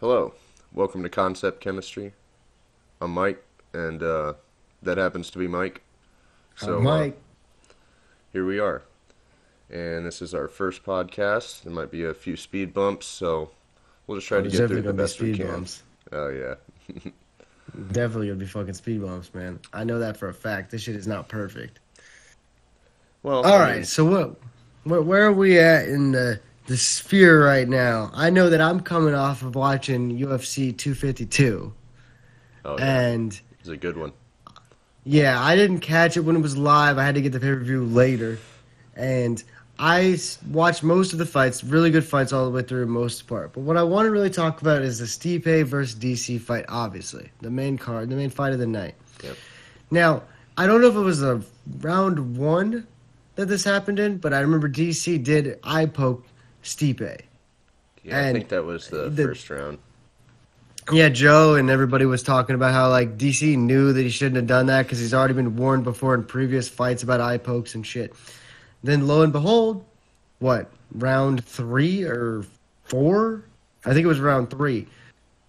Hello, welcome to Concept Chemistry. I'm Mike, and uh, that happens to be Mike. So, uh, Mike. Uh, here we are, and this is our first podcast. There might be a few speed bumps, so we'll just try oh, to get through the best we can. Bumps. Oh yeah. definitely gonna be fucking speed bumps, man. I know that for a fact. This shit is not perfect. Well, all I right. So what? Where, where are we at in the the sphere right now. I know that I'm coming off of watching UFC 252. Oh, yeah. And it's a good one. Yeah, I didn't catch it when it was live. I had to get the pay per view later, and I watched most of the fights. Really good fights all the way through, most part. But what I want to really talk about is the Stipe versus DC fight. Obviously, the main card, the main fight of the night. Yep. Now, I don't know if it was a round one that this happened in, but I remember DC did eye poke Stipe. Yeah, and I think that was the, the, first round. Yeah, Joe and everybody was talking about how like DC knew that he shouldn't have done that because he's already been warned before in previous fights about eye pokes and shit. Then lo and behold, what round three or four? I think it was round three.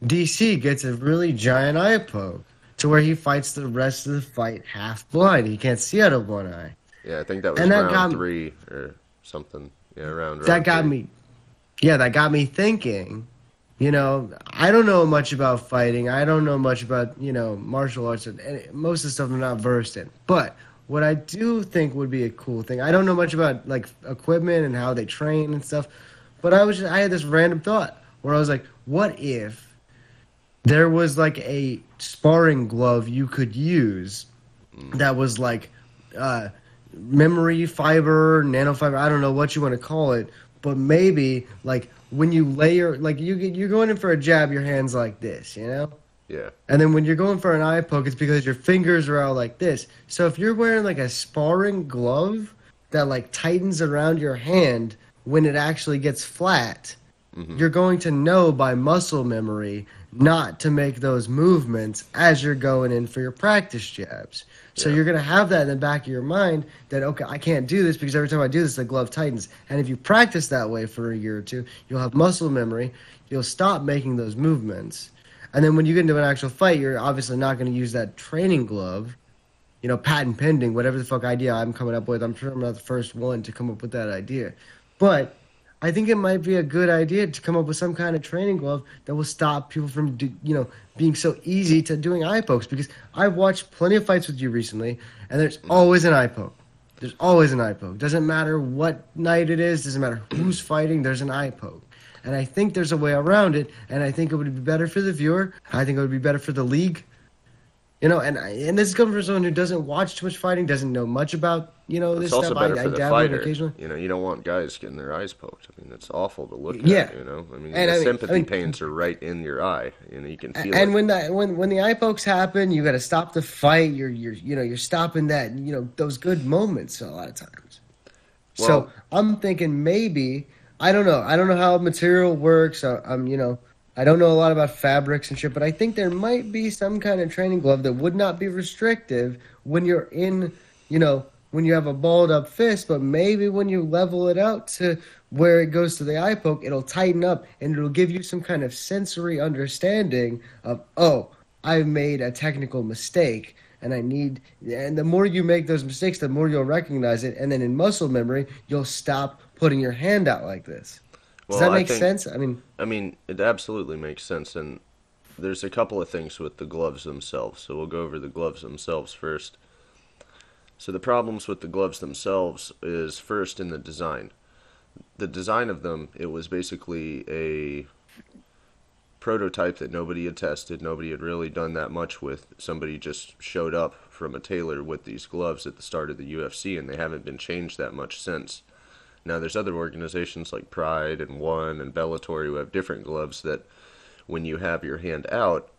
DC gets a really giant eye poke to where he fights the rest of the fight half blind. He can't see out of one eye. Yeah, I think that was and round that three or something. Yeah, around. That got me. Yeah, that got me thinking. You know, I don't know much about fighting. I don't know much about you know martial arts, and most of the stuff I'm not versed in. But what I do think would be a cool thing. I don't know much about like equipment and how they train and stuff, but I was just, I had this random thought where I was like, what if there was like a sparring glove you could use that was like uh, memory fiber, nanofiber, I don't know what you want to call it, but maybe like when you layer like you you're going in for a jab, your hands like this, you know? Yeah. And then when you're going for an eye poke, it's because your fingers are out like this. So if you're wearing like a sparring glove that like tightens around your hand when it actually gets flat, mm-hmm. you're going to know by muscle memory not to make those movements as you're going in for your practice jabs. So yeah. you're going to have that in the back of your mind that okay, I can't do this because every time I do this, the glove tightens. And if you practice that way for a year or two, you'll have muscle memory. You'll stop making those movements. And then when you get into an actual fight, you're obviously not going to use that training glove. You know, patent pending, whatever the fuck idea I'm coming up with. I'm sure I'm not the first one to come up with that idea. But I think it might be a good idea to come up with some kind of training glove that will stop people from, do, you know, being so easy to doing eye pokes. Because I've watched plenty of fights with you recently, and there's mm. always an eye poke. There's always an eye poke. Doesn't matter what night it is. Doesn't matter who's fighting. There's an eye poke, and I think there's a way around it. And I think it would be better for the viewer. I think it would be better for the league. You know, and and this is coming from someone who doesn't watch too much fighting, doesn't know much about you know this it's also stuff. better I, for I the fighter. Occasionally. You know, you don't want guys getting their eyes poked. I mean, it's awful to look at. Yeah. You know, I mean, and the I mean, sympathy I mean, pains are right in your eye. You know, you can feel. And it. when the when when the eye pokes happen, you got to stop the fight. You're you're you know you're stopping that you know those good moments a lot of times. Well, so I'm thinking maybe I don't know I don't know how material works. I, I'm you know I don't know a lot about fabrics and shit, but I think there might be some kind of training glove that would not be restrictive when you're in, you know, when you have a balled up fist, but maybe when you level it out to where it goes to the eye poke, it'll tighten up and it'll give you some kind of sensory understanding of, oh, I've made a technical mistake and I need and the more you make those mistakes, the more you'll recognize it, and then in muscle memory, you'll stop putting your hand out like this. Does well, that make think, sense? I mean, I mean, it absolutely makes sense, and there's a couple of things with the gloves themselves. So we'll go over the gloves themselves first. So the problems with the gloves themselves is first in the design. The design of them, it was basically a prototype that nobody had tested, nobody had really done that much with. Somebody just showed up from a tailor with these gloves at the start of the UFC, and they haven't been changed that much since. Now, there's other organizations like Pride and One and Bellator who have different gloves that, when you have your hand out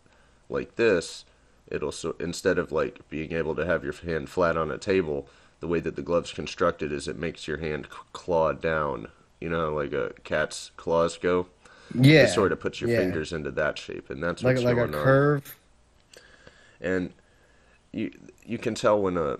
like this, it'll so instead of like being able to have your hand flat on a table, the way that the glove's constructed is it makes your hand claw down. You know, like a cat's claws go. Yeah. It sort of puts your yeah. fingers into that shape, and that's what's like, going like a curve. And you you can tell when a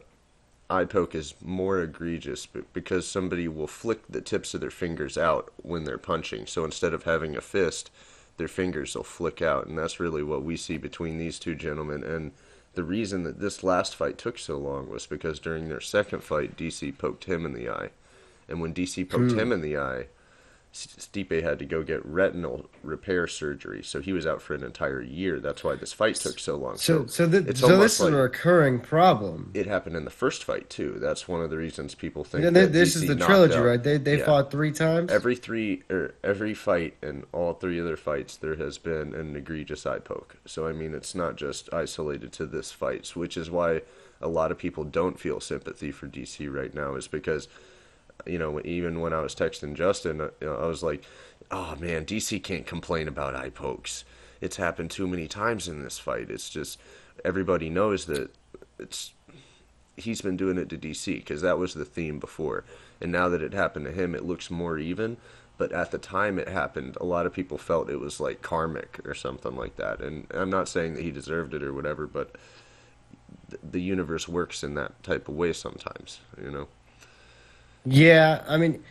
eye poke is more egregious because somebody will flick the tips of their fingers out when they're punching. So instead of having a fist, their fingers will flick out, and that's really what we see between these two gentlemen. And the reason that this last fight took so long was because during their second fight, DC poked him in the eye, and when DC poked True. him in the eye, Stipe had to go get retinal repair surgery, so he was out for an entire year. That's why this fight took so long. So so, th- it's so this is like a recurring problem. it happened in the first fight too. That's one of the reasons people think that this DC is the trilogy, out- right? They they Yeah. fought three times. Every three or every fight and all three other fights, there has been an egregious eye poke. So I mean, it's not just isolated to this fight, which is why a lot of people don't feel sympathy for DC right now. Is because you know even when I was texting Justin, uh, you know, I was like, "Oh man, DC can't complain about eye pokes. It's happened too many times in this fight. It's just everybody knows that it's." He's been doing it to DC because that was the theme before, and now that it happened to him, it looks more even. But at the time it happened, a lot of people felt it was like karmic or something like that. And I'm not saying that he deserved it or whatever, but the universe works in that type of way sometimes, you know. Yeah, I mean,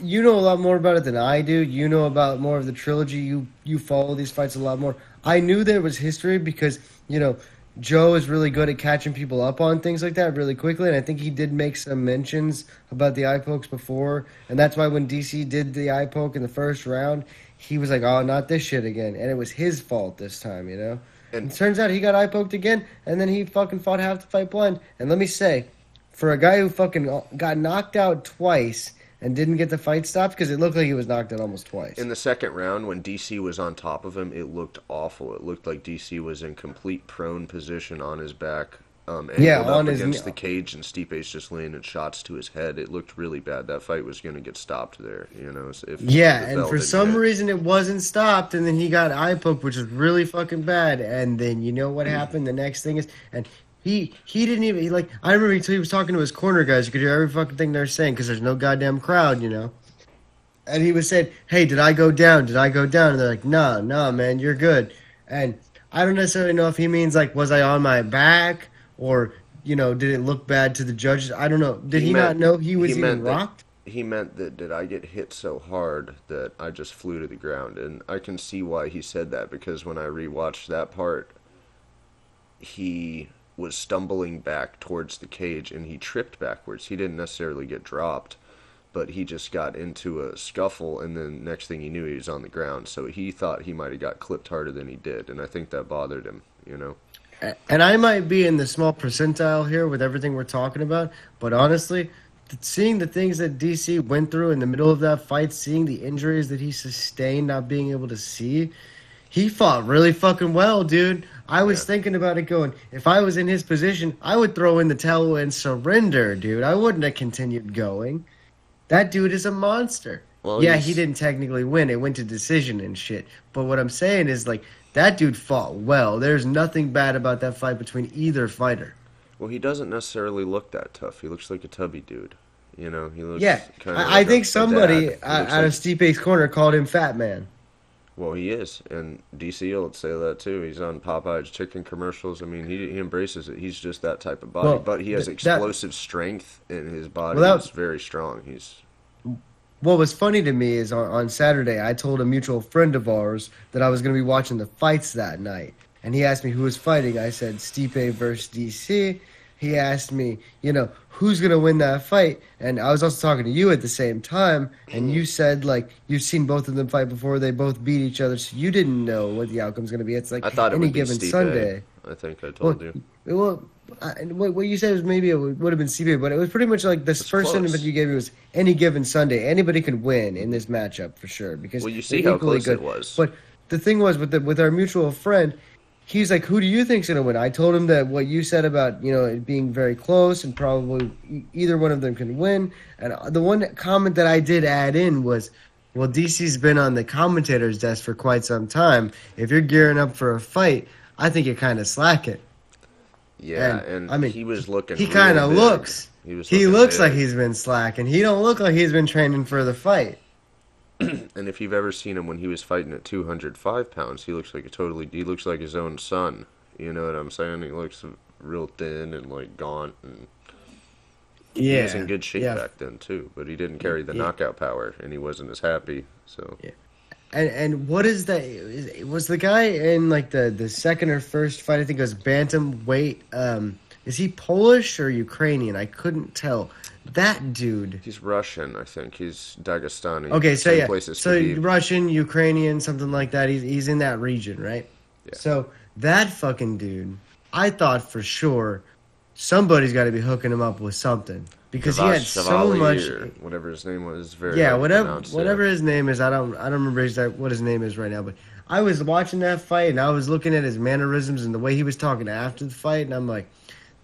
you know a lot more about it than I do. You know about more of the trilogy. You you follow these fights a lot more. I knew there was history because you know Joe is really good at catching people up on things like that really quickly, and I think he did make some mentions about the eye pokes before, and that's why when DC did the eye poke in the first round, he was like, "Oh, not this shit again," and it was his fault this time, you know. And- And it turns out he got eye poked again, and then he fucking fought half the fight blind. And let me say, for a guy who fucking got knocked out twice and didn't get the fight stopped because it looked like he was knocked out almost twice. In the second round, when DC was on top of him, it looked awful. It looked like DC was in complete prone position on his back, um, Yeah, up on his against knee. the cage, and Stipe's just landing shots to his head. It looked really bad. That fight was going to get stopped there, you know. If yeah, if and for some hit. reason it wasn't stopped, and then he got eye poked, which is really fucking bad. And then you know what happened? The next thing is, and he he didn't even he, like. I remember until he was talking to his corner guys, you could hear every fucking thing they're saying because there's no goddamn crowd, you know. And he was saying, "Hey, did I go down? Did I go down?" And they're like, "No, no, man, you're good." And I don't necessarily know if he means like, was I on my back or you know, did it look bad to the judges? I don't know. Did he, not meant- know he was he even meant that- rocked? he meant that did I get hit so hard that I just flew to the ground, and I can see why he said that because when I rewatched that part, he was stumbling back towards the cage and he tripped backwards. He didn't necessarily get dropped, but he just got into a scuffle, and then next thing he knew, he was on the ground. So he thought he might have got clipped harder than he did, and I think that bothered him. You know. And I might be in the small percentile here with everything we're talking about, but honestly, seeing the things that DC went through in the middle of that fight, seeing the injuries that he sustained, not being able to see, he fought really fucking well, dude. I was Yeah. thinking about it going, if I was in his position, I would throw in the towel and surrender, dude. I wouldn't have continued going. That dude is a monster. Well, yeah, he's- he didn't technically win. It went to decision and shit. But what I'm saying is, like, that dude fought well. There's nothing bad about that fight between either fighter. Well, he doesn't necessarily look that tough. He looks like a tubby dude. You know, he looks. Yeah, I, like I think somebody dad. He looks out like- of Stipe's corner called him Fat Man. Well, he is, and DC will say that too. He's on Popeye's chicken commercials. I mean, he he embraces it. He's just that type of body, Well, but he has that- explosive strength, in his body Well, that- is very strong. He's What was funny to me is on, on Saturday, I told a mutual friend of ours that I was going to be watching the fights that night. And he asked me who was fighting. I said Stipe versus DC. He asked me, you know, who's going to win that fight? And I was also talking to you at the same time. And you mm-hmm. said, like, you've seen both of them fight before. They both beat each other. So you didn't know what the outcome's going to be. It's like I thought any given Stipe. Sunday. I think I Well, told you. well, I, what, what you said was maybe it would, would have been CB, but it was pretty much like this first sentiment you gave me was any given Sunday, anybody could win in this matchup for sure because Well, you see how close it was. But the thing was with the, with our mutual friend, he's like, "Who do you think's gonna win?" I told him that what you said about you know it being very close and probably either one of them can win. And uh, the one comment that I did add in was. Well, DC's been on the commentator's desk for quite some time. If you're gearing up for a fight, I think you're kind of slacking. Yeah, and, and, I mean, he was looking. He kind of looks. He. He looks big. like he's been slacking. He don't look like he's been training for the fight. And if you've ever seen him when he was fighting at 205 pounds, he looks like a totally. He looks like his own son. You know what I'm saying? He looks real thin and like gaunt, and he was in good shape yeah. back then too. But he didn't carry the Yeah. knockout power, and he wasn't as happy. So yeah. And and what is that? was the guy in like the the second or first fight? I think it was bantam weight. Um, is he Polish or Ukrainian? I couldn't tell. That dude. He's Russian, I think. He's Dagestani. Okay, so yeah, so Russian, Ukrainian, something like that. He's he's in that region, right? Yeah. So that fucking dude, I thought for sure somebody's got to be hooking him up with something because he had so much. whatever his name was. Very Yeah, to whatever yeah. whatever his name is, I don't I don't remember exactly what his name is right now, but I was watching that fight and I was looking at his mannerisms and the way he was talking after the fight, and I'm like,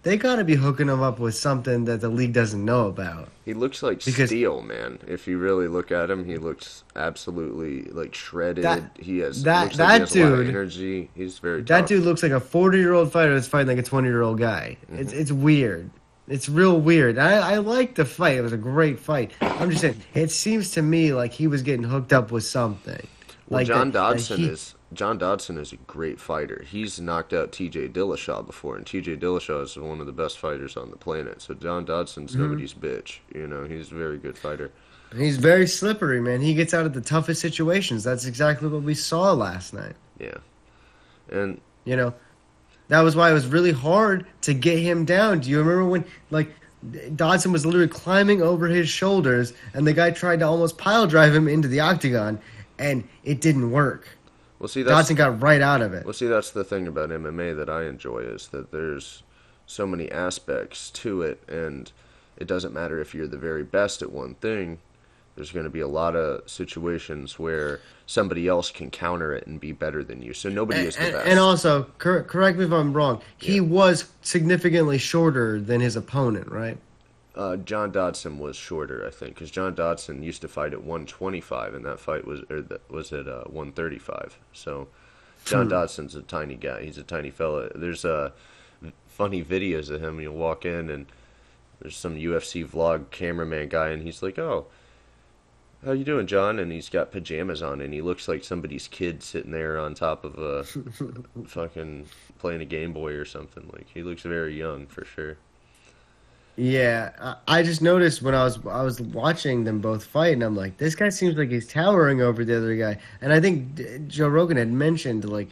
they got to be hooking him up with something that the league doesn't know about. He looks like Because- steel, man. If you really look at him, he looks absolutely like shredded. That- he has that- looks like has a lot of dude- energy. He's very That tough. dude looks like a 40 year old fighter that's fighting like a 20 year old guy. Mm-hmm. It's it's weird. It's real weird. I, I like the fight. It was a great fight. I'm just saying, it seems to me like he was getting hooked up with something. Well, like John that- that Dodson he- is John Dodson is a great fighter. He's knocked out T.J. Dillashaw before, and T.J. Dillashaw is one of the best fighters on the planet. So John Dodson's Mm-hmm. nobody's bitch. You know, he's a very good fighter. He's very slippery, man. He gets out of the toughest situations. That's exactly what we saw last night. Yeah, and You know, that was why it was really hard to get him down. Do you remember when, like, Dodson was literally climbing over his shoulders, and the guy tried to almost pile drive him into the octagon, and it didn't work. Well, see Dodson got right out of it. Well, see, that's the thing about MMA that I enjoy is that there's so many aspects to it, and it doesn't matter if you're the very best at one thing. There's going to be a lot of situations where somebody else can counter it and be better than you. So nobody is the And, best. and also, cor- correct me if I'm wrong. He Yeah. was significantly shorter than his opponent, right? Uh, John Dodson was shorter, I think, because John Dodson used to fight at 125, and that fight was or that was at uh, 135. So John Hmm. Dodson's a tiny guy. He's a tiny fella. There's uh, funny videos of him. You'll walk in and there's some UFC vlog cameraman guy, and he's like, "Oh, how you doing, John?" And he's got pajamas on, and he looks like somebody's kid sitting there on top of a fucking playing a Game Boy or something. Like he looks very young for sure. Yeah, I just noticed when I was I was watching them both fight, and I'm like, this guy seems like he's towering over the other guy. And I think Joe Rogan had mentioned like,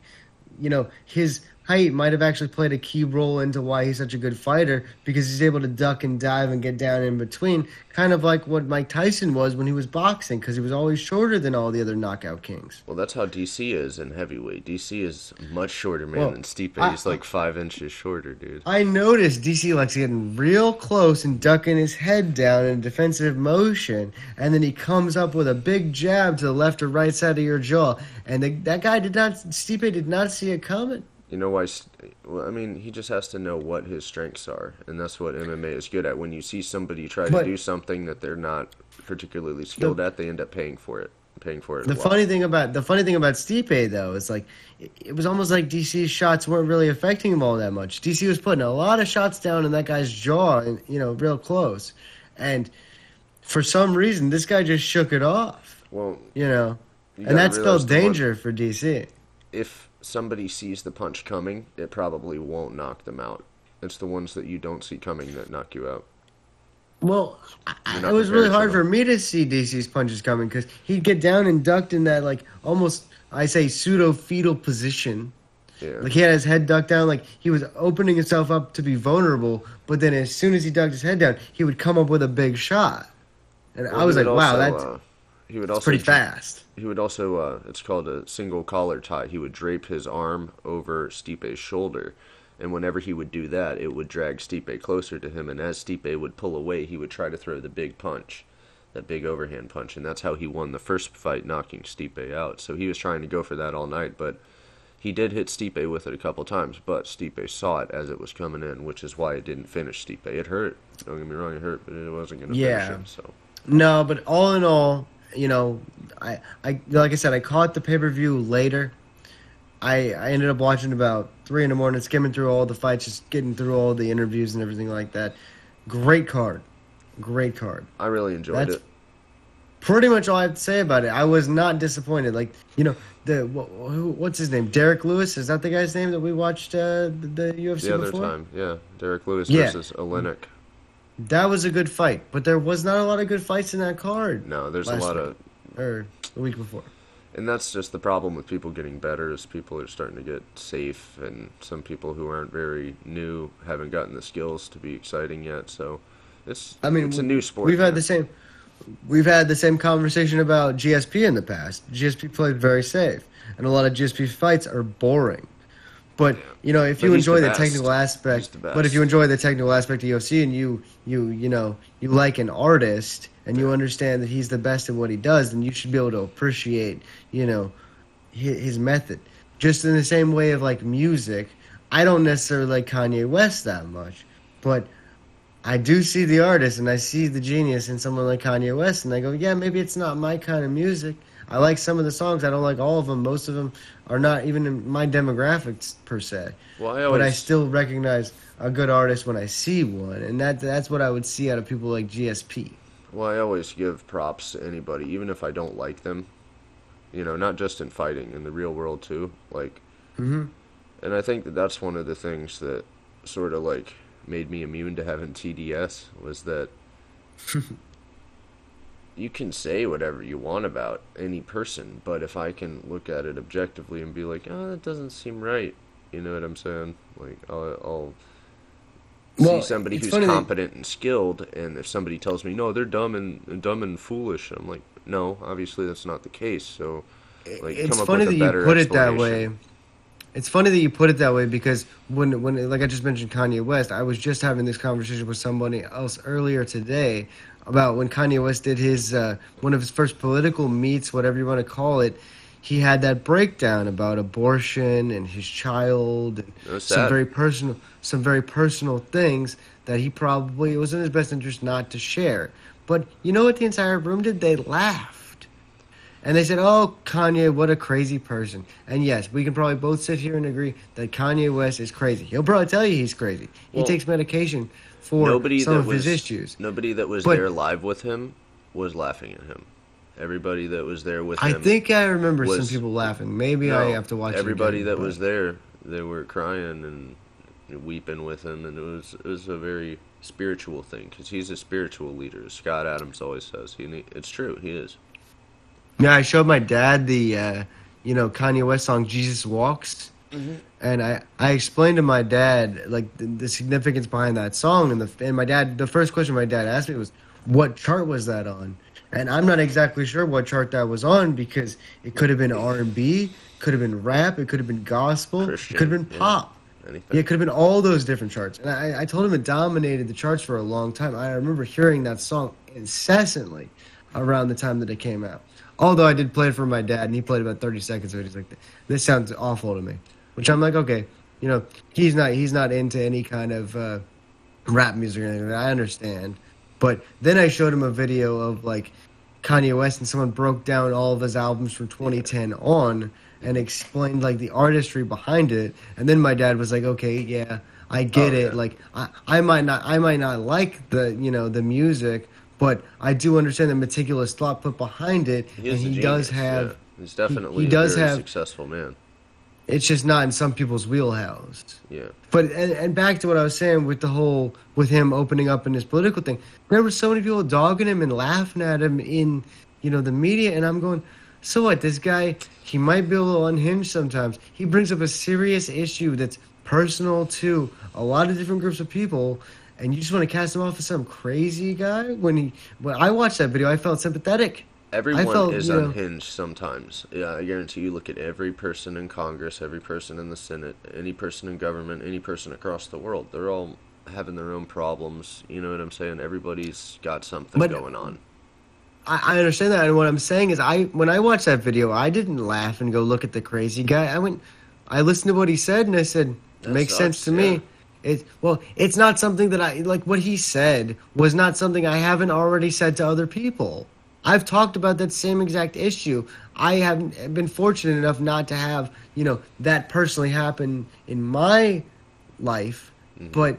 you know, his height might have actually played a key role into why he's such a good fighter because he's able to duck and dive and get down in between, kind of like what Mike Tyson was when he was boxing because he was always shorter than all the other knockout kings. Well, that's how DC is in heavyweight. DC is much shorter, man, Well, than Stipe. I- He's like five inches shorter, dude. I noticed DC likes getting real close and ducking his head down in defensive motion, and then he comes up with a big jab to the left or right side of your jaw, and the, that guy did not, Stipe did not see it coming. You know why? Well, I mean, he just has to know what his strengths are, and that's what MMA is good at. When you see somebody try But- to do something that they're not particularly skilled at, they end up paying for it. Paying for it. The funny thing about the funny thing about Stipe though is like it, it was almost like DC's shots weren't really affecting him all that much. DC was putting a lot of shots down in that guy's jaw, and you know, real close, and for some reason this guy just shook it off. Well, You know, you and that spells the one- danger for DC. If somebody sees the punch coming, it probably won't knock them out. It's the ones that you don't see coming that knock you out. Well, I, it was really hard for me to see DC's punches coming because he'd get down and ducked in that like almost I say pseudo fetal position. Yeah. Like he had his head ducked down, like he was opening himself up to be vulnerable. But then as soon as he ducked his head down, he would come up with a big shot, and Well, I was like, "Wow, also, that's, uh, he would that's also pretty fast." He would also, uh, it's called a single collar tie. He would drape his arm over Stipe's shoulder, and whenever he would do that, it would drag Stipe closer to him. And as Stipe would pull away, he would try to throw the big punch, that big overhand punch, and that's how he won the first fight, knocking Stipe out. So he was trying to go for that all night, but he did hit Stipe with it a couple times. But Stipe saw it as it was coming in, which is why it didn't finish Stipe. It hurt. Don't get me wrong, it hurt, but it wasn't going to Yeah. finish him. So. No, but all in all, you know, I, I like I said, I caught the pay per view later. I I ended up watching about three in the morning, skimming through all the fights, just getting through all the interviews and everything like that. Great card, great card. I really enjoyed That's it. pretty much all I have to say about it. I was not disappointed. Like you know, the what, who, what's his name? Derrick Lewis. Is that the guy's name that we watched uh, the, the UFC The other before? time, yeah, Derrick Lewis Yeah. versus Oleinik. That was a good fight, but there was not a lot of good fights in that card. No, there's a lot week. of Or the week before. and that's just the problem with people getting better is people are starting to get safe and some people who aren't very new haven't gotten the skills to be exciting yet so it's I mean, it's a new sport We've had the same. We've had the same conversation about GSP in the past. GSP played very safe, and a lot of GSP fights are boring. But you know, if But you he's the enjoy the, technical aspect, but if you enjoy the technical aspect of UFC and you you you know you like an artist and you understand that he's the best at what he does, then you should be able to appreciate you know his, his method. Just in the same way of like music, I don't necessarily like Kanye West that much, but I do see the artist and I see the genius in someone like Kanye West, and I go, yeah, maybe it's not my kind of music. I like some of the songs. I don't like all of them. Most of them are not even in my demographics per se. well I But I still recognize a good artist when I see one, and that that's what I would see out of people like GSP. well I always give props to anybody even if I don't like them you know not just in fighting in the real world too like hmm And I think that that's one of the things that sort of like made me immune to having TDS was that you can say whatever you want about any person, but if I can look at it objectively and be like, oh, that doesn't seem right, you know what I'm saying? Like, I'll, I'll Well, see somebody who's funny that- competent and skilled, and if somebody tells me, no, they're dumb and, dumb and foolish, I'm like, no, obviously that's not the case. So, like, it's come up funny that you put it that way. It's funny that you put it that way because when when like I just mentioned Kanye West, I was just having this conversation with somebody else earlier today about when Kanye West did his uh, one of his first political meets, whatever you want to call it. He had that breakdown about abortion and his child and some very personal some very personal things that he probably it was in his best interest not to share. But you know what the entire room did? They laughed. And they said, "Oh, Kanye, what a crazy person." And yes, we can probably both sit here and agree that Kanye West is crazy. He'll probably tell you he's crazy. He Well, takes medication for nobody some that of was his issues. nobody that was But- there live with him was laughing at him. Everybody that was there with I him. I think I remember some people laughing. Maybe I have to watch. it Everybody again, that but- was there, they were crying and weeping with him, and it was it was a very spiritual thing because he's a spiritual leader. Scott Adams always says he. It's true, he is. Yeah, I showed my dad the, uh, you know, Kanye West song "Jesus Walks," and I I explained to my dad like the, the significance behind that song, and the and my dad the first question my dad asked me was, "What chart was that on?" And I'm not exactly sure what chart that was on because it could have been R and B, could have been rap, it could have been gospel, Christian, it could have been pop. Anything. Yeah, it could have been all those different charts. And I, I told him it dominated the charts for a long time. I remember hearing that song incessantly around the time that it came out. Although I did play it for my dad, and he played about 30 seconds of it. He's like, "This sounds awful to me," which I'm like, "Okay, you know, he's not he's not into any kind of uh, rap music or anything. I understand." But then I showed him a video of like Kanye West, and someone broke down all of his albums from 2010 on and explained like the artistry behind it. And then my dad was like, "Okay, yeah, I get Oh, it. yeah. Like, I, I might not, I might not like the, you know, the music, but I do understand the meticulous thought put behind it, He and he does have. yeah. He's definitely he does have- successful man. It's just not in some people's wheelhouse. Yeah. But and, and back to what I was saying with the whole with him opening up in his political thing. There were so many people dogging him and laughing at him in you know the media, and I'm going, so what? This guy he might be a little unhinged sometimes. He brings up a serious issue that's personal to a lot of different groups of people. And you just want to cast him off as some crazy guy? When he, when I watched that video, I felt sympathetic. Everyone felt, is unhinged sometimes. Yeah, I guarantee you look at every person in Congress, every person in the Senate, any person in government, any person across the world. They're all having their own problems. You know what I'm saying? Everybody's got something But- going on. I, understand that, and what I'm saying is, I when I watched that video, I didn't laugh and go look at the crazy guy. I went, I listened to what he said, and I said, That makes sense to yeah. me. It well, it's not something that I like. What he said was not something I haven't already said to other people. I've talked about that same exact issue. I haven't been fortunate enough not to have you know that personally happen in my life, Mm-hmm. but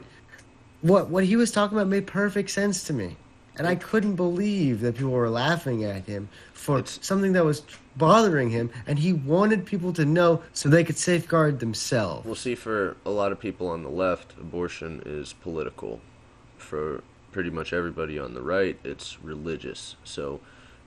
what what he was talking about made perfect sense to me. And I couldn't believe that people were laughing at him for It's- something that was bothering him, and he wanted people to know so they could safeguard themselves. Well, see, for a lot of people on the left, abortion is political. For pretty much everybody on the right, it's religious. So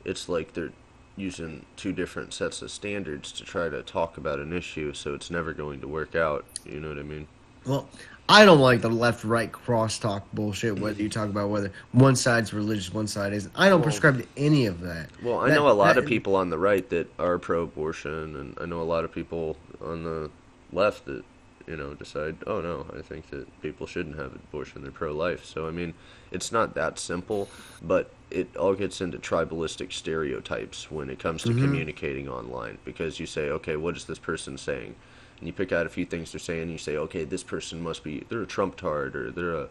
it's like they're using two different sets of standards to try to talk about an issue, so it's never going to work out. You know what I mean? Well, I don't like the left right crosstalk bullshit. Whether you talk about whether one side's religious, one side isn't. I don't Well- prescribe to any of that. Well, I That- know a lot that- of people on the right that are pro-abortion, and I know a lot of people on the left that you know decide, oh no, I think that people shouldn't have abortion. They're pro-life. So I mean, it's not that simple, but it all gets into tribalistic stereotypes when it comes to Mm-hmm. communicating online because you say, okay, what is this person saying? And you pick out a few things they're saying, and you say, okay, this person must be they're a Trump tard or they're a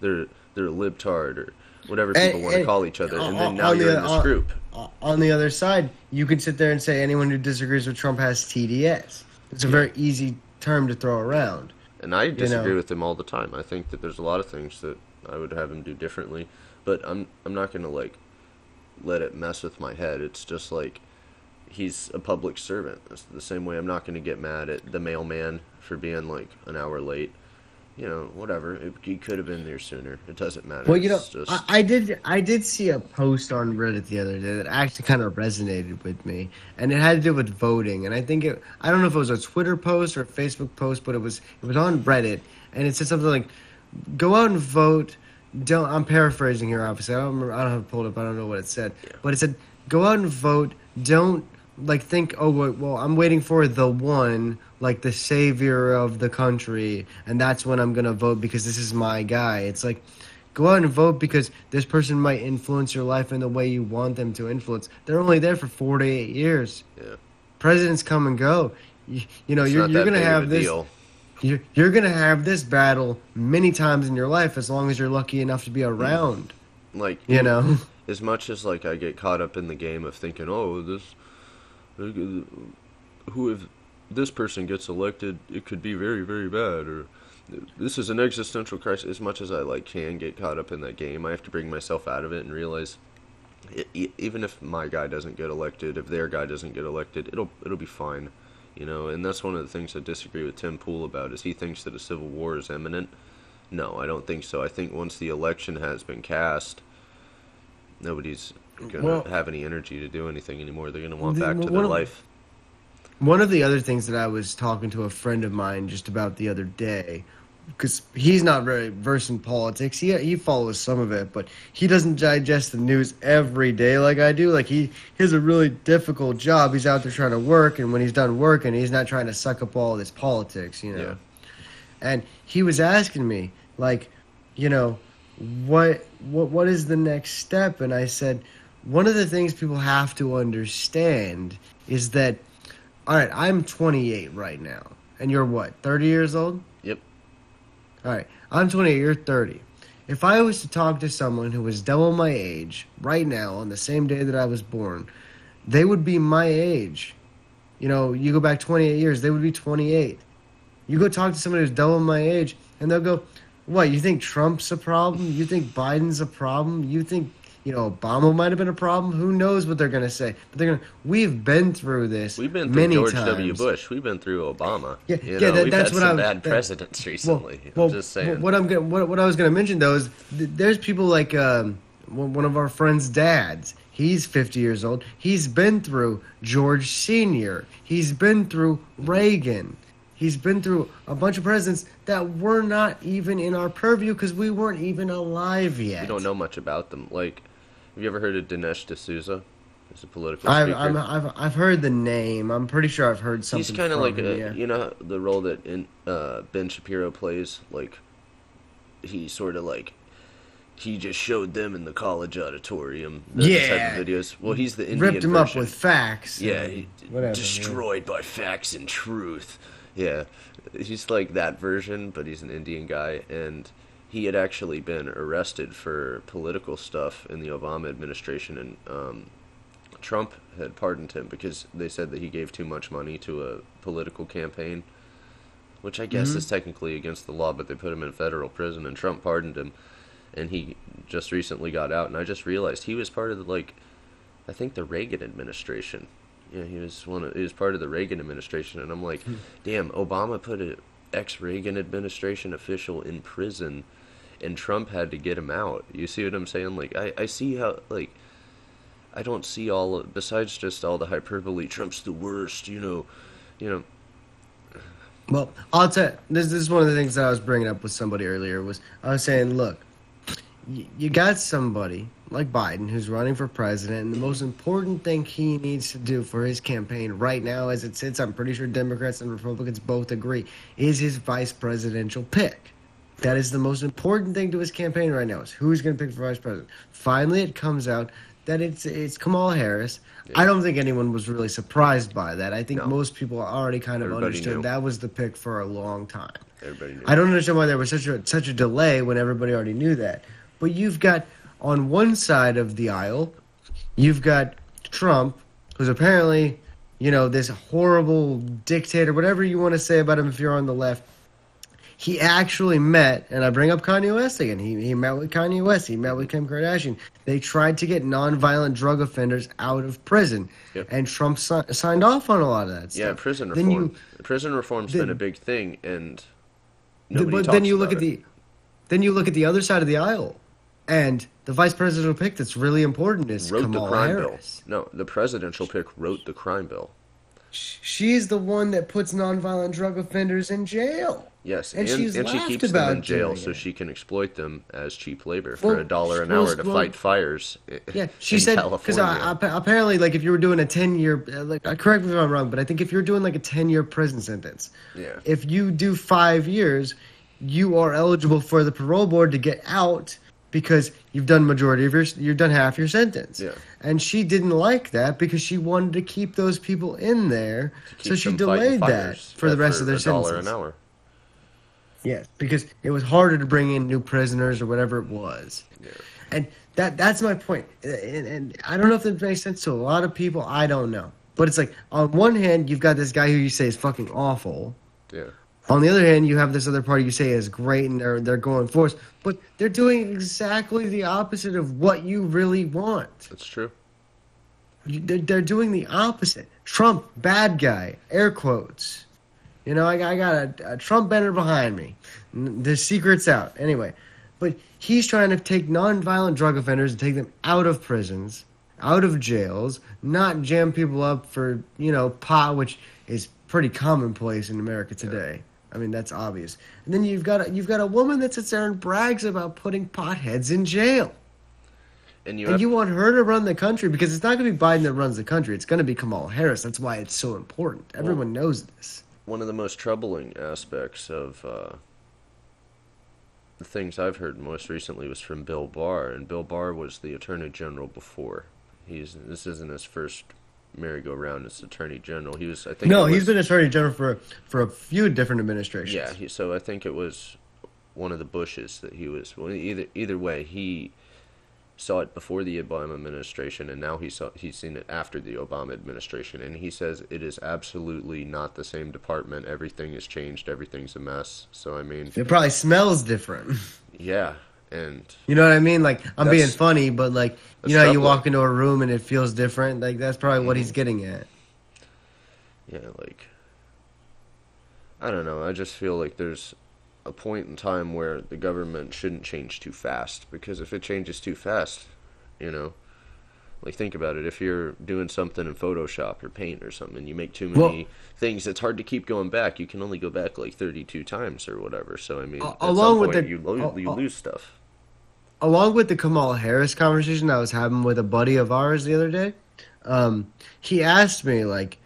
they're they're a libtard or whatever And- people want to call each other, and then now you're the- in this on- group. On the other side, you could sit there and say anyone who disagrees with Trump has TDS. It's a very easy term to throw around. And I disagree know. with him all the time. I think that there's a lot of things that I would have him do differently, but I'm I'm not gonna like let it mess with my head. It's just like he's a public servant. It's the same way I'm not gonna get mad at the mailman for being like an hour late. You know, whatever. It, he could have been there sooner. It doesn't matter. Well, you know, just, I, I did I did see a post on Reddit the other day that actually kind of resonated with me, and it had to do with voting. And I think it I don't know if it was a Twitter post or a Facebook post, but it was it was on Reddit, and it said something like, "Go out and vote." Don't I'm paraphrasing here. Obviously, I don't remember, I don't have it pulled up. I don't know what it said, but it said, "Go out and vote. Don't." Like think, oh wait, well, I'm waiting for the one, like the savior of the country, and that's when I'm gonna vote because this is my guy. It's like, Go out and vote because this person might influence your life in the way you want them to influence. They're only there for four to eight years. yeah. Presidents come and go. You, you know, It's you're, you're gonna have this. deal. You're, you're gonna have this battle many times in your life as long as you're lucky enough to be mm. around. Like You know. as much as like I get caught up in the game of thinking, oh, this, who if this person gets elected, it could be very very bad, or this is an existential crisis. As much as I like can get caught up in that game, I have to bring myself out of it and realize, e- even if my guy doesn't get elected, if their guy doesn't get elected, it'll it'll be fine, you know. And that's one of the things I disagree with Tim Pool about is he thinks that a civil war is imminent. No, I don't think so. I think once the election has been cast, nobody's gonna Well- have any energy to do anything anymore. They're gonna want The- back to their of- life. One of the other things that I was talking to a friend of mine just about the other day, because he's not very versed in politics. He he follows some of it, but he doesn't digest the news every day like I do. Like he, he has a really difficult job. He's out there trying to work, and when he's done working, he's not trying to suck up all this politics, you know. Yeah. And he was asking me, like, you know, what what what is the next step? And I said, one of the things people have to understand is that all right, I'm 28 right now. And you're what? 30 years old? All right. I'm 28, you're 30. If I was to talk to someone who was double my age right now on the same day that I was born, they would be my age. You know, you go back 28 years, they would be 28. You go talk to somebody who's double my age, and they'll go, What, you think Trump's a problem? You think Biden's a problem? You think, you know, Obama might have been a problem? Who knows what they're going to say? But they're going to, we've been through this. We've been through many George times. W. Bush. We've been through Obama. Yeah, you yeah, know, that- we've that's had what some I'm- bad that- presidents recently. Well, I'm just saying. What I'm go- what, what I was going to mention though is th- there's people like um, one one of our friends' dads. He's 50 years old. He's been through George Senior. He's been through Reagan. He's been through a bunch of presidents that were not even in our purview because we weren't even alive yet. we don't know much about them. Like, have you ever heard of Dinesh D'Souza? He's a political I've, speaker. I'm, I've I've heard the name. I'm pretty sure I've heard something. He's kind of like him, a, yeah. you know, the role that in, uh, Ben Shapiro plays. Like, he sort of like he just showed them in the college auditorium. Those Yeah. type of videos. Well, he's the Indian ripped him up with facts. Yeah, he, whatever. yeah. destroyed by facts and truth. Yeah, he's like that version, but he's an Indian guy, and he had actually been arrested for political stuff in the Obama administration, and um, Trump had pardoned him because they said that he gave too much money to a political campaign, which I guess Mm-hmm. is technically against the law, but they put him in federal prison, and Trump pardoned him, and he just recently got out, and I just realized he was part of the like, I think the Reagan administration. Yeah, he was one. Of, he was part of the Reagan administration, and I'm like, damn, Obama put a ex-Reagan administration official in prison, and Trump had to get him out. You see what I'm saying? Like, I, I see how like I don't see all of, besides just all the hyperbole. Trump's the worst, you know, you know. Well, I'll tell. This, this is one of the things that I was bringing up with somebody earlier. Was I was saying, look, you got somebody like Biden who's running for president, and the most important thing he needs to do for his campaign right now, as it sits, I'm pretty sure Democrats and Republicans both agree, is his vice presidential pick. That is the most important thing to his campaign right now. Is who's going to pick for vice president? Finally, it comes out that it's it's Kamala Harris. I don't think anyone was really surprised by that. I think No. most people already kind of Everybody understood knew. that was the pick for a long time. Everybody knew. I don't understand why there was such a such a delay when everybody already knew that. But you've got on one side of the aisle, you've got Trump, who's apparently, you know, this horrible dictator, whatever you want to say about him if you're on the left. He actually met, and I bring up Kanye West again. He, he met with Kanye West. He met with Kim Kardashian. They tried to get nonviolent drug offenders out of prison, Yep. and Trump si- signed off on a lot of that stuff. yeah, prison Then reform. you- prison reform's then- been a big thing, and nobody but talks then you look at it. the then you look at the other side of the aisle and the vice presidential pick that's really important is wrote Kamala the crime Harris. bill. No, the presidential pick wrote the crime bill. Sh- She's the one that puts nonviolent drug offenders in jail. Yes, And and, she's and she keeps them in jail so it. she can exploit them as cheap labor for Well, a dollar an hour to well, fight fires. Yeah, she said because apparently, like if you were doing a ten year, like uh, correct me if I'm wrong, but I think if you're doing like a ten year prison sentence, Yeah. if you do five years, you are eligible for the parole board to get out because you've done majority of your you've done half your sentence. Yeah. And she didn't like that because she wanted to keep those people in there, so she delayed that for the rest of their a dollar an hour. Yes, because it was harder to bring in new prisoners or whatever it was. Yeah. And that that's my point. And, and I don't know if that makes sense to a lot of people. I don't know. But it's like on one hand, you've got this guy who you say is fucking awful. Yeah. On the other hand, you have this other party you say is great and they're they're going force. But they're doing exactly the opposite of what you really want. That's true. They're, they're doing the opposite. Trump, bad guy, air quotes. You know, I, got- I got a, a Trump banner behind me. The secret's out. Anyway, but he's trying to take nonviolent drug offenders and take them out of prisons, out of jails, not jam people up for, you know, pot, which is pretty commonplace in America today. I mean, that's obvious. And then you've got a, you've got a woman that sits there and brags about putting potheads in jail. And you And have you want her to run the country because it's not going to be Biden that runs the country. It's going to be Kamala Harris. That's why it's so important. Everyone knows this. one of the most troubling aspects of uh, the things I've heard most recently was from Bill Barr, and Bill Barr was the Attorney General before. He's this isn't his first merry-go-round as Attorney General. He was, I think. No, it he's was- been Attorney General for for a few different administrations. Yeah, he, so I think it was one of the Bushes that he was. Well, either either way, he saw it before the Obama administration, and now he saw he's seen it after the Obama administration, and he says it is absolutely not the same department. Everything has changed. Everything's a mess. So I mean, It probably smells different. yeah, and You know what I mean? Like I'm being funny, but like you know, how you walk into a room and it feels different. Like that's probably what he's getting at. yeah, like I don't know. I just feel like there's a point in time where the government shouldn't change too fast because if it changes too fast, you know, like think about it. If you're doing something in Photoshop or Paint or something, you make too many Well- things. It's hard to keep going back. You can only go back like 32 times or whatever. So I mean, at along some with the- you, lo- uh, you uh, lose stuff. Along with the Kamala Harris conversation I was having with a buddy of ours the other day, um, he asked me like,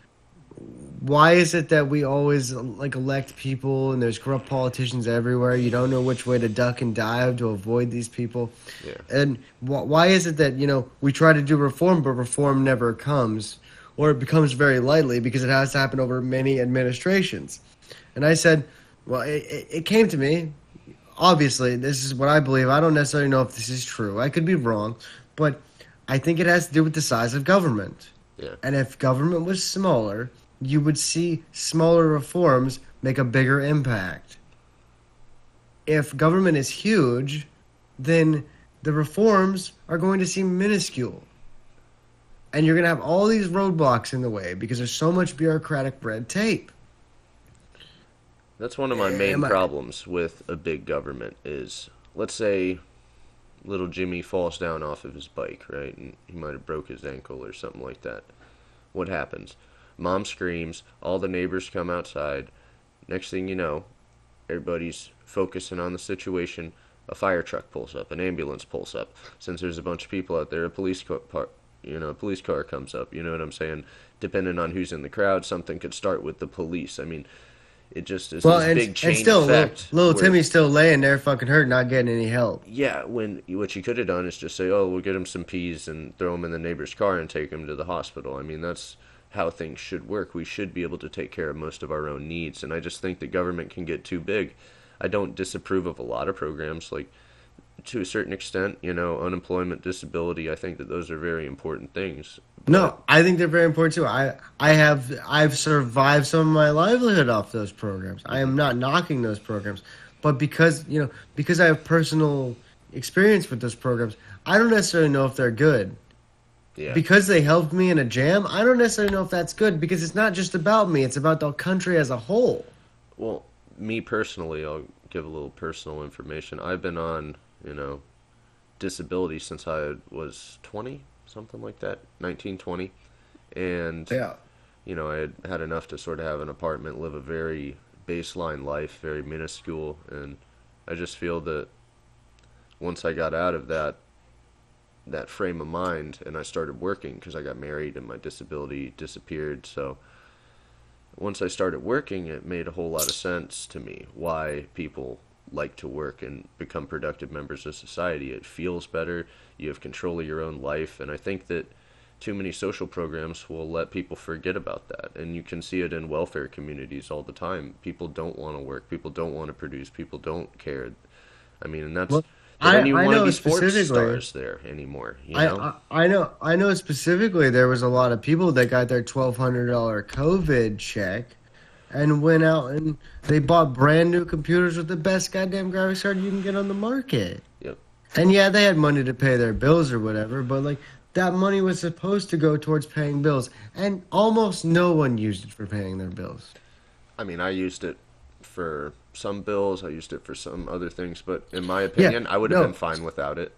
why is it that we always like elect people and there's corrupt politicians everywhere? You don't know which way to duck and dive to avoid these people, Yeah. and wh- why is it that you know we try to do reform but reform never comes, or it becomes very lightly because it has to happen over many administrations? And I said, well, it, it, it came to me obviously this is what I believe. I don't necessarily know if this is true. I could be wrong, but I think it has to do with the size of government. Yeah. And if government was smaller, you would see smaller reforms make a bigger impact. If government is huge, then the reforms are going to seem minuscule. And you're going to have all these roadblocks in the way because there's so much bureaucratic red tape. That's one of my main problems with a big government is let's say little Jimmy falls down off of his bike, right? And he might have broke his ankle or something like that. What happens? Mom screams, all the neighbors come outside. Next thing you know, everybody's focusing on the situation. A fire truck pulls up, an ambulance pulls up. Since there's a bunch of people out there, a police car, you know, a police car comes up. You know what I'm saying? Depending on who's in the crowd, something could start with the police. I mean, it just is Well, this and, big chain and still, effect. little, little where- Timmy's still laying there, fucking hurt, not getting any help. yeah, when what you could have done is just say, "Oh, we'll get him some peas and throw him in the neighbor's car and take him to the hospital." I mean, that's how things should work. We should be able to take care of most of our own needs, and I just think the government can get too big. I don't disapprove of a lot of programs, like to a certain extent, you know, unemployment, disability. I think that those are very important things. No, I think they're very important too. I I have I've survived some of my livelihood off those programs. I am not knocking those programs, but because you know because I have personal experience with those programs, I don't necessarily know if they're good. Yeah, Because they helped me in a jam, I don't necessarily know if that's good because it's not just about me; it's about the country as a whole. Well, me personally, I'll give a little personal information. I've been on, you know, disability since I was 20, something like that, 19, 20. And, Yeah. you know, I had had enough to sort of have an apartment, live a very baseline life, very minuscule. And I just feel that once I got out of that, that frame of mind and I started working because I got married and my disability disappeared. So, once I started working, it made a whole lot of sense to me why people like to work and become productive members of society. It feels better. You have control of your own life, and I think that too many social programs will let people forget about that. And you can see it in welfare communities all the time. People don't want to work. People don't want to produce. People don't care. I mean, and that's Well, I- I know specifically- stars there anymore. You know? I, I I know I know specifically there was a lot of people that got their twelve hundred dollar COVID check and went out and they bought brand new computers with the best goddamn graphics card you can get on the market. Yep. And yeah, they had money to pay their bills or whatever, but like that money was supposed to go towards paying bills, and almost no one used it for paying their bills. I mean, I used it for some bills. I used it for some other things, but in my opinion, I would have no. been fine without it.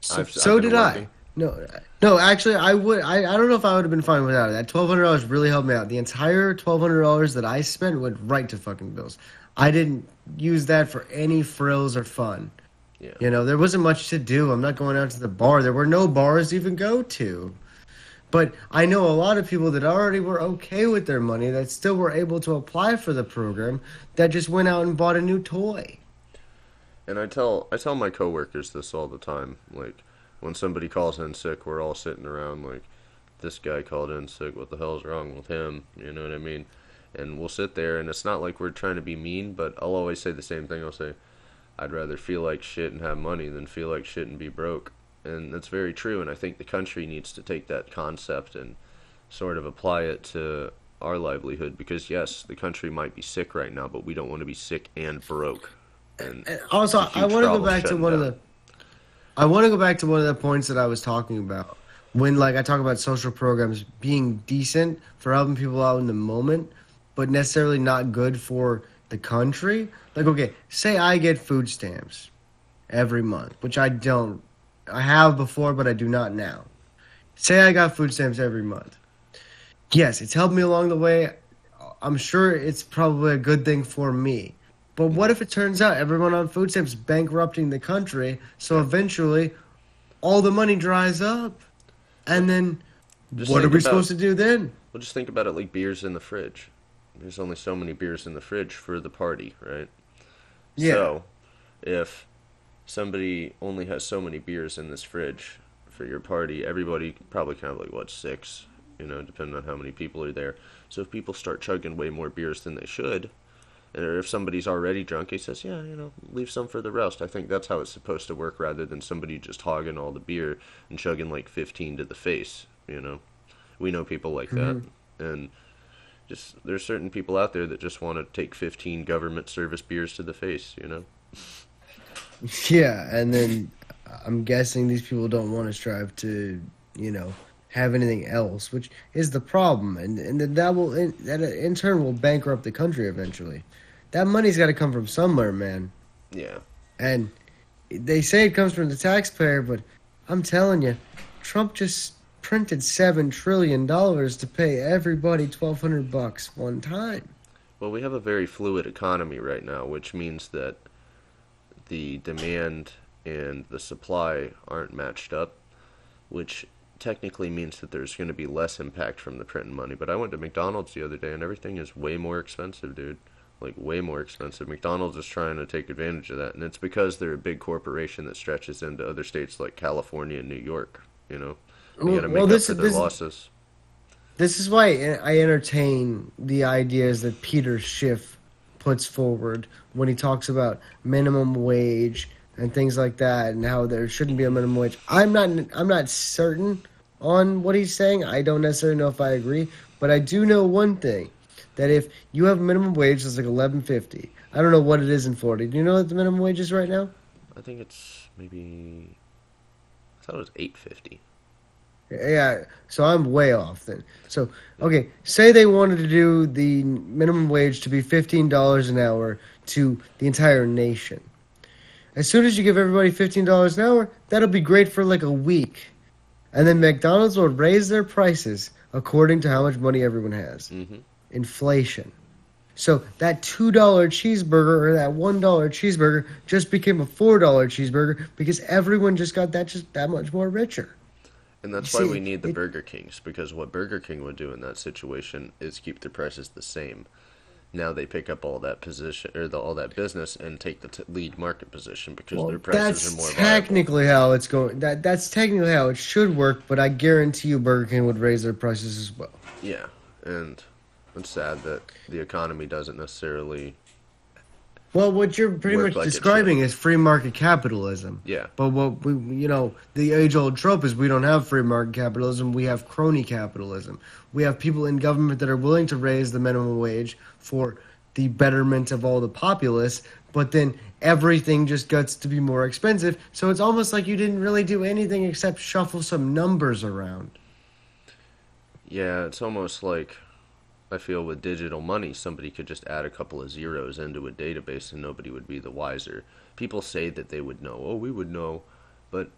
So, I've- so I've did working. I. No, no. Actually, I would. I, I don't know if I would have been fine without it. That twelve hundred dollars really helped me out. The entire twelve hundred dollars that I spent went right to fucking bills. I didn't use that for any frills or fun. Yeah. You know, there wasn't much to do. I'm not going out to the bar. There were no bars to even go to. But I know a lot of people that already were okay with their money that still were able to apply for the program that just went out and bought a new toy. And I tell I tell my coworkers this all the time. Like when somebody calls in sick, we're all sitting around like, this guy called in sick. What the hell's wrong with him? You know what I mean? And we'll sit there, and it's not like we're trying to be mean, but I'll always say the same thing. I'll say, I'd rather feel like shit and have money than feel like shit and be broke. And that's very true. And I think the country needs to take that concept and sort of apply it to our livelihood because yes, the country might be sick right now, but we don't want to be sick and broke. And And also, I want to go back to one of the. I want to go back to one of the points that I was talking about when, like, I talk about social programs being decent for helping people out in the moment, but necessarily not good for the country. Like, okay, say I get food stamps every month, which I don't. I have before, but I do not now. Say I got food stamps every month. Yes, it's helped me along the way. I'm sure it's probably a good thing for me. But what if it turns out everyone on food stamps bankrupting the country, so eventually all the money dries up? And then Just what are we about- supposed to do then? Well, just think about it like beers in the fridge. There's only so many beers in the fridge for the party, right? Yeah. So, if somebody only has so many beers in this fridge for your party, everybody probably kind of like what six, you know, depending on how many people are there. So if people start chugging way more beers than they should, or if somebody's already drunk, he says, "Yeah, you know, leave some for the rest." I think that's how it's supposed to work, rather than somebody just hogging all the beer and chugging like fifteen to the face. You know, we know people like that, mm-hmm. and just there's certain people out there that just want to take 15 government service beers to the face, you know. Yeah, and then I'm guessing these people don't want to strive to, you know, have anything else, which is the problem, and and that will in, that in turn will bankrupt the country eventually. That money's got to come from somewhere, man. Yeah. And they say it comes from the taxpayer, but I'm telling you, Trump just printed seven trillion dollars to pay everybody twelve hundred bucks one time. Well, we have a very fluid economy right now, which means that the demand and the supply aren't matched up, which technically means that there's going to be less impact from the printing money. But I went to McDonald's the other day and everything is way more expensive, dude. Like way more expensive. McDonald's is trying to take advantage of that, and it's because they're a big corporation that stretches into other states like California and New York. You know, you got to make Well, up this for is- their this- losses. This is why I entertain the ideas that Peter Schiff puts forward when he talks about minimum wage and things like that, and how there shouldn't be a minimum wage. I'm not. I'm not certain on what he's saying. I don't necessarily know if I agree, but I do know one thing: that if you have a minimum wage that's like eleven fifty, I don't know what it is in Florida. Do you know what the minimum wage is right now? I think it's maybe. I thought it was eight fifty. Yeah, so I'm way off then. So, okay, say they wanted to do the minimum wage to be $15 an hour to the entire nation. As soon as you give everybody $15 an hour, that'll be great for like a week. And then McDonald's will raise their prices according to how much money everyone has. Mm-hmm. Inflation. So that $2 cheeseburger or that $1 cheeseburger just became a $4 cheeseburger because everyone just got that just that much more richer. And that's You why see, we need the it- Burger Kings because what Burger King would do in that situation is keep their prices the same. Now they pick up all that position or the, all that business and take the t- lead market position because Well, their prices that's are more technically how it's going. That that's technically how it should work, but I guarantee you, Burger King would raise their prices as well. Yeah, and it's sad that the economy doesn't necessarily. Well, what you're pretty much describing is free market capitalism. Yeah, But what we, you know, the age-old trope is we don't have free market capitalism. We have crony capitalism. We have people in government that are willing to raise the minimum wage for the betterment of all the populace, but then everything just gets to be more expensive. So it's almost like you didn't really do anything except shuffle some numbers around. yeah, it's almost like I feel with digital money, somebody could just add a couple of zeros into a database and nobody would be the wiser. People say that they would know. Oh, we would know, but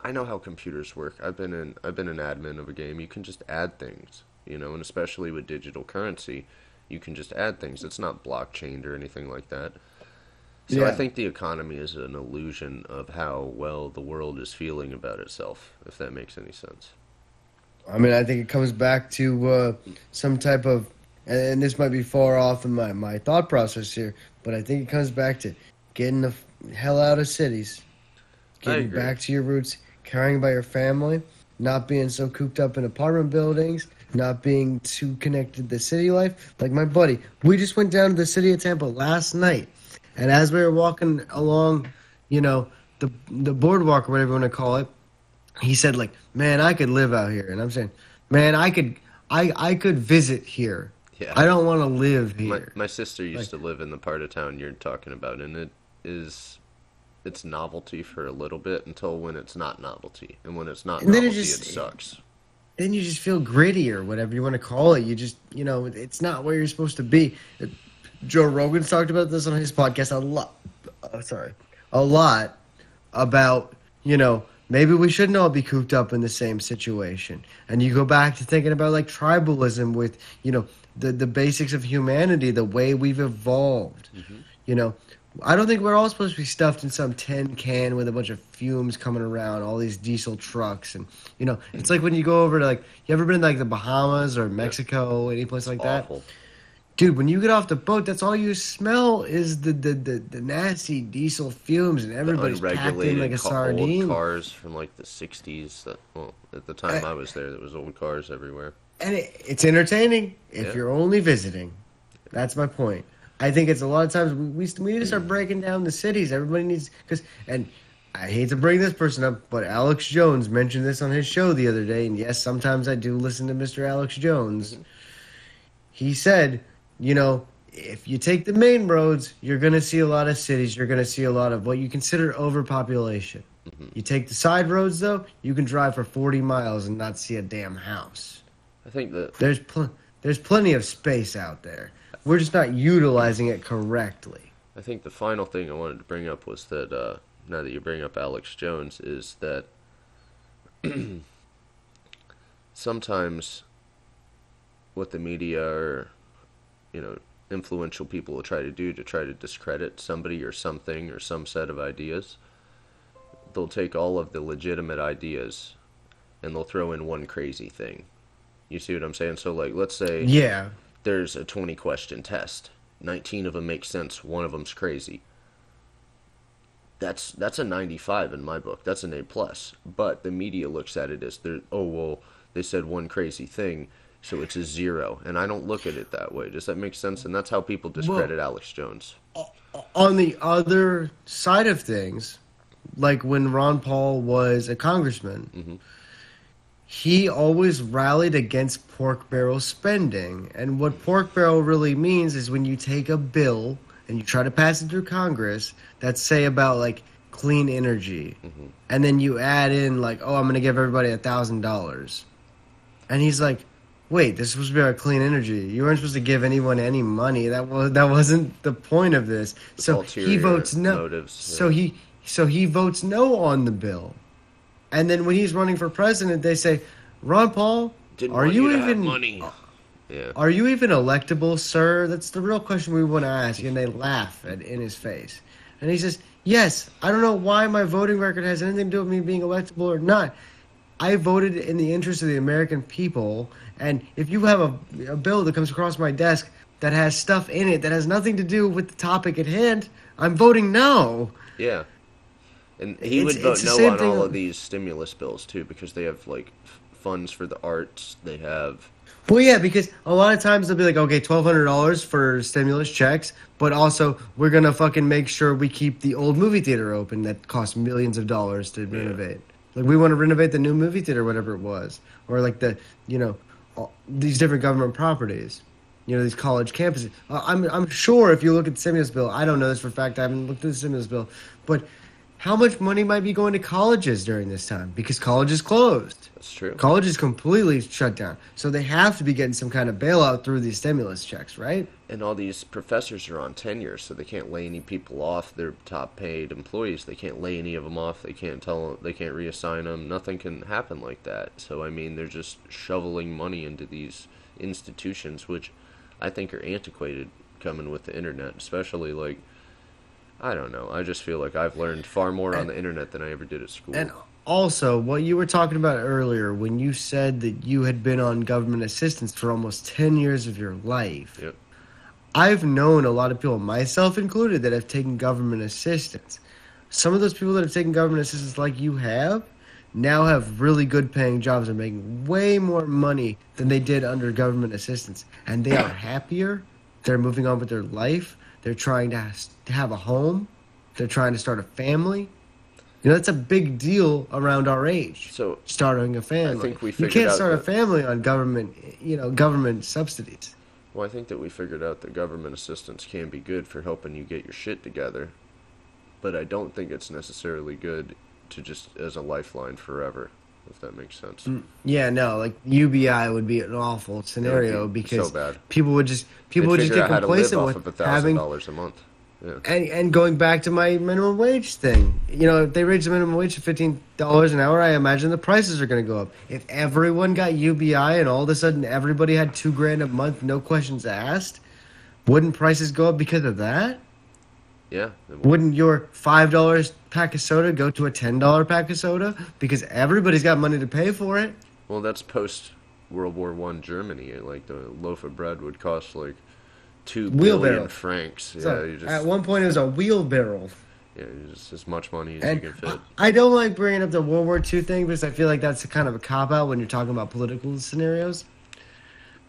I know how computers work. I've been in I've been an admin of a game. You can just add things, you know, and especially with digital currency, you can just add things. It's not blockchained or anything like that. So I think the economy is an illusion of how well the world is feeling about itself, if that makes any sense. I mean, I think it comes back to uh, some type of, and this might be far off in my, my thought process here, but I think it comes back to getting the hell out of cities, getting back to your roots, caring about your family, not being so cooped up in apartment buildings, not being too connected to city life. Like my buddy, we just went down to the city of Tampa last night, and as we were walking along, you know, the the boardwalk or whatever you want to call it, he said like man i could live out here. And i'm saying man i could i i could visit here. Yeah. i don't want to live My, here. my sister used to live in the part of town you're talking about, and it is it's novelty for a little bit until when it's not novelty, and when it's not then it novelty, just- it sucks. then you just feel gritty or whatever you want to call it. You just you know it's not where you're supposed to be. Joe rogan's talked about this on his podcast a lot uh, sorry a lot about you know maybe we shouldn't all be cooped up in the same situation. And you go back to thinking about like tribalism with you know the the basics of humanity the way we've evolved. Mm-hmm. You know i don't think we're all supposed to be stuffed in some tin can with a bunch of fumes coming around all these diesel trucks. And you know it's like when you go over to like you ever been to like the bahamas or mexico any place like that? Awful. Dude, when you get off the boat, that's all you smell is the the, the, the nasty diesel fumes, and everybody's packed in like a ca- sardine. old cars from like the '60s. That well, at the time Uh, I was there, there was old cars everywhere. And it, it's entertaining if Yeah. you're only visiting. That's my point. I think it's a lot of times we we, we need to start breaking down the cities. Everybody needs because and I hate to bring this person up, but Alex Jones mentioned this on his show the other day. And yes, sometimes I do listen to Mr. Alex Jones. He said, you know, if you take the main roads, you're going to see a lot of cities. You're going to see a lot of what you consider overpopulation. You take the side roads, though, you can drive for 40 miles and not see a damn house. I think that There's pl- there's plenty of space out there. We're just not utilizing it correctly. I think the final thing I wanted to bring up was that uh, now that you bring up Alex Jones, is that sometimes what the media or you know influential people will try to do to try to discredit somebody or something or some set of ideas. They'll take all of the legitimate ideas and they'll throw in one crazy thing. You see what i'm saying? So like let's say Yeah. there's a 20 question test. 19 of them make sense. One of them's crazy. That's that's a 95 in my book. That's an a plus. But the media looks at it as oh well they said one crazy thing so it's a zero and i don't look at it that way does that make sense and that's how people discredit alex jones On the other side of things, like when Ron Paul was a congressman, Mhm. he always rallied against pork barrel spending. And what pork barrel really means is when you take a bill and you try to pass it through Congress that say about like clean energy, and then you add in like, oh, I'm going to give everybody a thousand dollars, and he's like. Wait, this was supposed to be about clean energy. You weren't supposed to give anyone any money. That was that wasn't the point of this. so he votes no. motives, So he so he votes no on the bill, and then when he's running for president, they say, "Ron Paul, Didn't are want you even money yeah are you even electable, sir?" That's the real question we want to ask, and they laugh at in his face, and he says, "Yes, I don't know why my voting record has anything to do with me being electable or not. I voted in the interest of the American people, and if you have a, a bill that comes across my desk." That has stuff in it that has nothing to do with the topic at hand. I'm voting no. Yeah. And he It's- would vote no on all of these stimulus bills too because they have like f- funds for the arts. They have Well, yeah, because a lot of times they'll be like, okay, twelve hundred dollars for stimulus checks, but also we're gonna fucking make sure we keep the old movie theater open that costs millions of dollars to renovate. Like we want to renovate the new movie theater, whatever it was, or like the you know all, these different government properties. You know these college campuses. Uh, I'm I'm sure if you look at the stimulus bill, I don't know this for a fact. I haven't looked at the stimulus bill, but how much money might be going to colleges during this time because college is closed. that's true. College is completely shut down. So they have to be getting some kind of bailout through these stimulus checks, right? And all these professors are on tenure, so they can't lay any people off. They're top paid employees. They can't lay any of them off. They can't tell. They can't reassign them. Nothing can happen like that. So I mean, they're just shoveling money into these institutions, which I think are antiquated coming with the internet, especially like. I don't know. I just feel like I've learned far more on the internet than I ever did at school. And also, what you were talking about earlier when you said that you had been on government assistance for almost 10 years of your life. Yep. I've known a lot of people, myself included, that have taken government assistance. Some of those people that have taken government assistance, like you have, now have really good paying jobs and making way more money than they did under government assistance. And they are happier. They're moving on with their life. They're trying to have a home. They're trying to start a family. You know, that's a big deal around our age. So Starting a family. think we you can't start a family on government, you know, government subsidies. Well, I think that we figured out that government assistance can be good for helping you get your shit together, but I don't think it's necessarily good to just as a lifeline forever, if that makes sense. Mm, yeah, no, like UBI would be an awful scenario be because so people would just people They'd would just get out how to live complacent with of having dollars a month. Yeah. and and going back to my minimum wage thing. You know, if they raise the minimum wage to fifteen dollars an hour, I imagine the prices are going to go up. If everyone got UBI and all of a sudden everybody had two grand a month, no questions asked, wouldn't prices go up because of that? Yeah. would. Wouldn't your five dollars pack of soda go to a ten dollar pack of soda because everybody's got money to pay for it? Well, that's post World War One Germany. Like the loaf of bread would cost like two billion francs. Yeah, So you just at one point, it was a wheelbarrow. yeah, just as much money as And you can fit. I don't like bringing up the World War II thing because I feel like that's kind of a cop out when you're talking about political scenarios.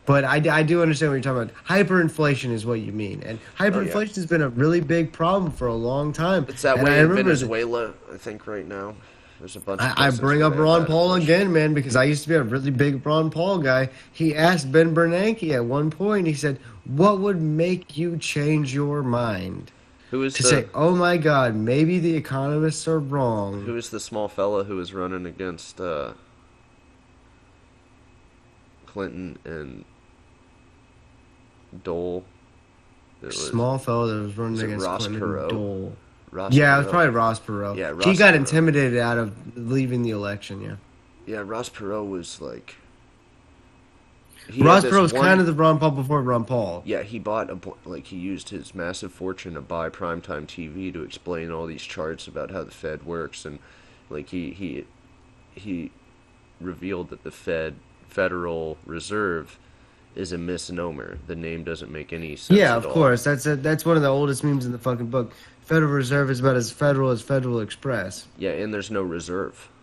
But I, I do understand what you're talking about. Hyperinflation is what you mean, and hyperinflation has been a really big problem for a long time. It's that And way I in Venezuela, I think, right now. There's a bunch. I, I bring up Ron Paul again, man, because I used to be a really big Ron Paul guy. He asked Ben Bernanke at one point. He said, "What would make you change your mind Who is to the say, oh my God, maybe the economists are wrong?" Who is the small fella who is running against uh, Clinton and Dole? Was Small fellow that was running Was against Ross Clinton Perot? Dole. Ross Yeah, it was probably Ross Perot. Yeah, he got Perot. intimidated out of leaving the election. Yeah, Yeah, Ross Perot was like. Ross Perot was one- kind of the Ron Paul before Ron Paul. Yeah, he bought a like he used his massive fortune to buy primetime TV to explain all these charts about how the Fed works, and like he he he revealed that the Fed Federal Reserve is a misnomer. The name doesn't make any sense. Yeah, of all. course. That's a, that's one of the oldest memes in the fucking book. Federal Reserve is about as federal as Federal Express. Yeah, and there's no reserve.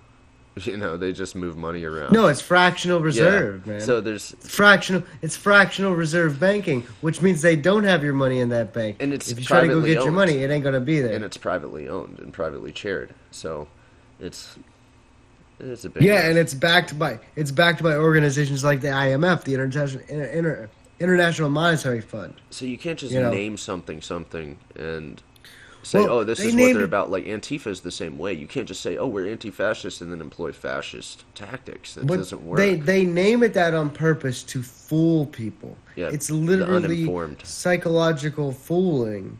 You know, they just move money around. No, it's fractional Yeah, reserve, man. So there's fractional it's fractional reserve banking, which means they don't have your money in that bank. And it's if you try to go get your money, it ain't gonna be there. and it's privately owned and privately chaired. So it's it's a big yeah, mess. and it's backed by it's backed by organizations like the IMF, the International Inter, Inter, International Monetary Fund. So you can't just You know. name something something and say, Well, "Oh, this is what they're about." Like Antifa is the same way. You can't just say, "Oh, we're anti-fascist" and then employ fascist tactics. That doesn't work. they they name it that on purpose to fool people. Yeah, it's literally psychological fooling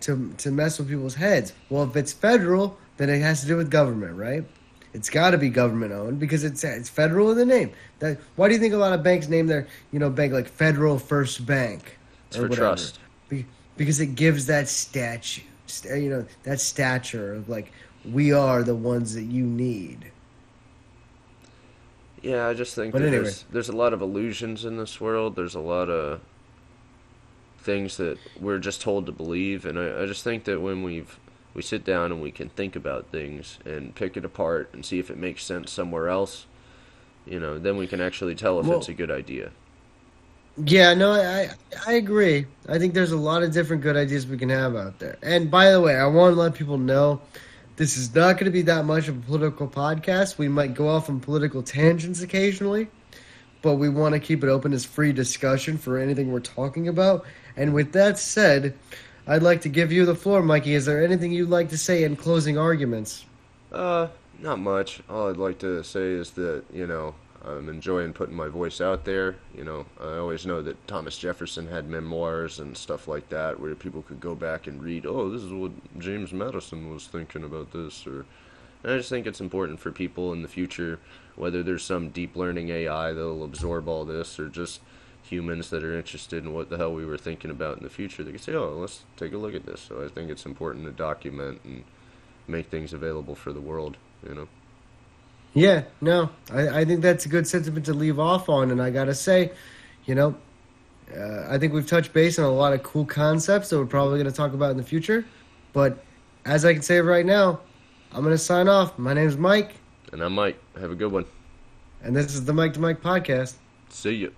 to to mess with people's heads. Well, if it's federal, then it has to do with government, right? It's got to be government owned because it's it's federal in the name. That why do you think a lot of banks name their you know bank like Federal First Bank? It's or for whatever? trust. Be, because it gives that statue, st- you know, that stature of like we are the ones that you need. Yeah, I just think anyway. there's there's a lot of illusions in this world. There's a lot of things that we're just told to believe, and I, I just think that when we've we sit down and we can think about things and pick it apart and see if it makes sense somewhere else, you know, then we can actually tell if Well- it's a good idea. Yeah, no, I, I I agree. I think there's a lot of different good ideas we can have out there. And by the way, I want to let people know this is not going to be that much of a political podcast. We might go off on political tangents occasionally, but we want to keep it open as free discussion for anything we're talking about. And with that said, I'd like to give you the floor, Mikey. Is there anything you'd like to say in closing arguments? Uh, not much. All I'd like to say is that, you know, I'm enjoying putting my voice out there. You know, I always know that Thomas Jefferson had memoirs and stuff like that where people could go back and read, oh, this is what James Madison was thinking about this. Or, I just think it's important for people in the future, whether there's some deep learning AI that'll absorb all this or just humans that are interested in what the hell we were thinking about in the future, they can say, oh, let's take a look at this. So I think it's important to document and make things available for the world, you know? Yeah, no, I, I think that's a good sentiment to leave off on. And I gotta say, you know, uh, I think we've touched base on a lot of cool concepts that we're probably going to talk about in the future. But as I can say right now, I'm going to sign off. My name's Mike, And I'm Mike. Have a good one. and this is the Mike to Mike podcast. See ya.